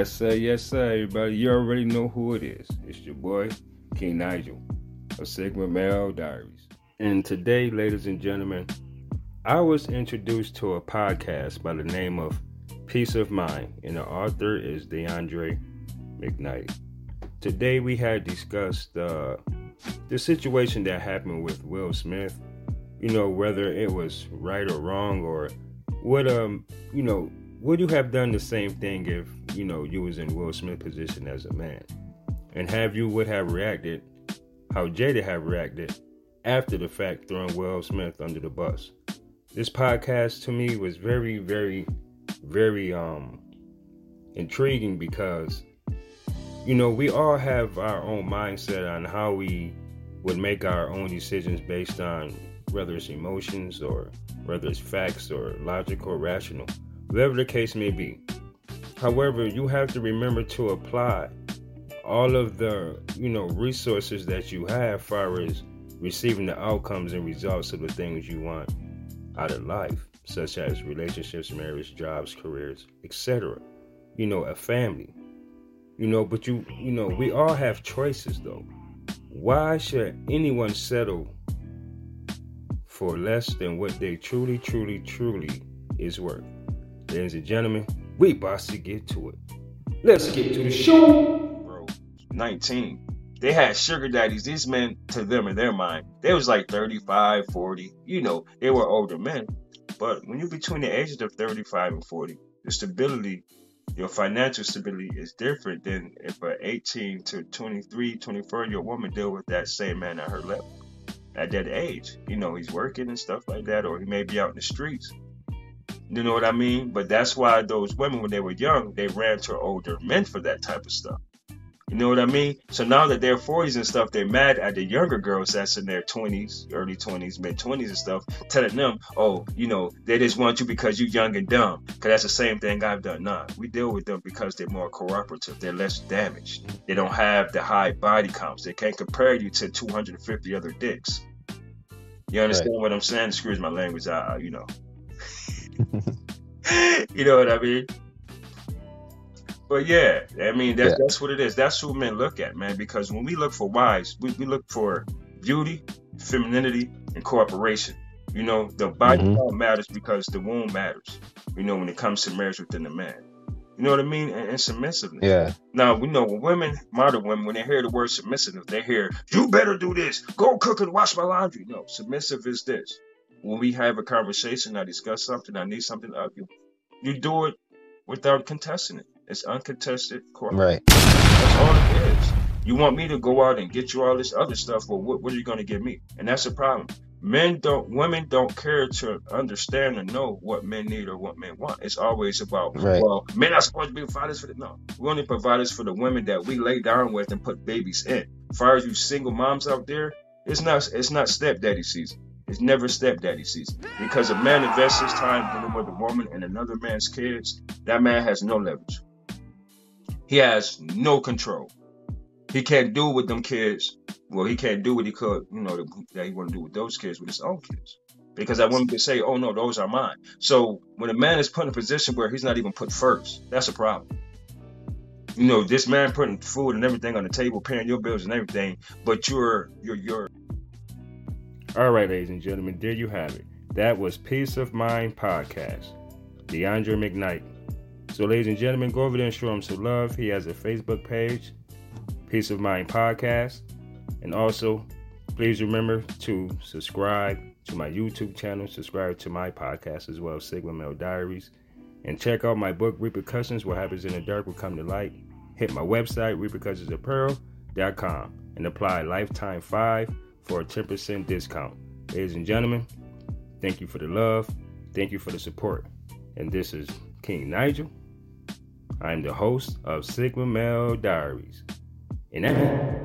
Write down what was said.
Yes, sir. Yes, sir. Everybody, you already know who it is. It's your boy, King Nigel of Sigma Male Diaries. And today, ladies and gentlemen, I was introduced to a podcast by the name of Peace of Mind, and the author is DeAndre McKnight. Today, we had discussed uh, the situation that happened with Will Smith. You know, whether it was right or wrong, or what um, you know, would you have done the same thing if you know you was in Will Smith position as a man? And have you would have reacted how Jada have reacted after the fact throwing Will Smith under the bus? This podcast to me was very, very, very um intriguing because you know we all have our own mindset on how we would make our own decisions based on whether it's emotions or whether it's facts or logical or rational whatever the case may be. However, you have to remember to apply all of the, you know, resources that you have far as receiving the outcomes and results of the things you want out of life, such as relationships, marriage, jobs, careers, etc. You know, a family. You know, but you you know, we all have choices though. Why should anyone settle for less than what they truly, truly, truly is worth? Ladies and gentlemen, we about to get to it. Let's get to the show. Bro, 19. They had sugar daddies. These men, to them in their mind, they was like 35, 40. You know, they were older men. But when you're between the ages of 35 and 40, the stability, your financial stability is different than if an 18 to 23, 24 year old woman deal with that same man at her level. At that age, you know, he's working and stuff like that, or he may be out in the streets. You know what I mean? But that's why those women, when they were young, they ran to older men for that type of stuff. You know what I mean? So now that they're 40s and stuff, they're mad at the younger girls that's in their 20s, early 20s, mid 20s and stuff, telling them, oh, you know, they just want you because you're young and dumb. Because that's the same thing I've done. Nah, we deal with them because they're more cooperative. They're less damaged. They don't have the high body counts. They can't compare you to 250 other dicks. You understand right. what I'm saying? Excuse my language. I, you know, you know what I mean? But yeah, I mean that's yeah. that's what it is. That's who men look at, man. Because when we look for wives, we, we look for beauty, femininity, and cooperation. You know, the body mm-hmm. matters because the womb matters. You know, when it comes to marriage within the man. You know what I mean? And, and submissiveness. Yeah. Now we know when women, modern women, when they hear the word submissive, they hear, "You better do this. Go cook and wash my laundry." No, submissive is this when we have a conversation, I discuss something, I need something of you, you do it without contesting it. It's uncontested Right. That's all it is. You want me to go out and get you all this other stuff? Well, what, what are you going to give me? And that's the problem. Men don't, women don't care to understand and know what men need or what men want. It's always about, right. well, men are supposed to be providers for the, no. We only providers for the women that we lay down with and put babies in. As far as you single moms out there, it's not, it's not stepdaddy season. It's never stepdaddy season. Because a man invests his time dealing with a woman and another man's kids, that man has no leverage. He has no control. He can't do with them kids. Well, he can't do what he could, you know, that he want to do with those kids with his own kids. Because that woman could say, oh no, those are mine. So when a man is put in a position where he's not even put first, that's a problem. You know, this man putting food and everything on the table, paying your bills and everything, but you're you're you're all right, ladies and gentlemen, there you have it. That was Peace of Mind Podcast, DeAndre McKnight. So, ladies and gentlemen, go over there and show him some love. He has a Facebook page, Peace of Mind Podcast. And also, please remember to subscribe to my YouTube channel, subscribe to my podcast as well, Sigma Male Diaries. And check out my book, Repercussions What Happens in the Dark Will Come to Light. Hit my website, repercussionsapparel.com, and apply Lifetime 5 for a 10% discount. Ladies and gentlemen, thank you for the love. Thank you for the support. And this is King Nigel. I'm the host of Sigma Male Diaries. And that.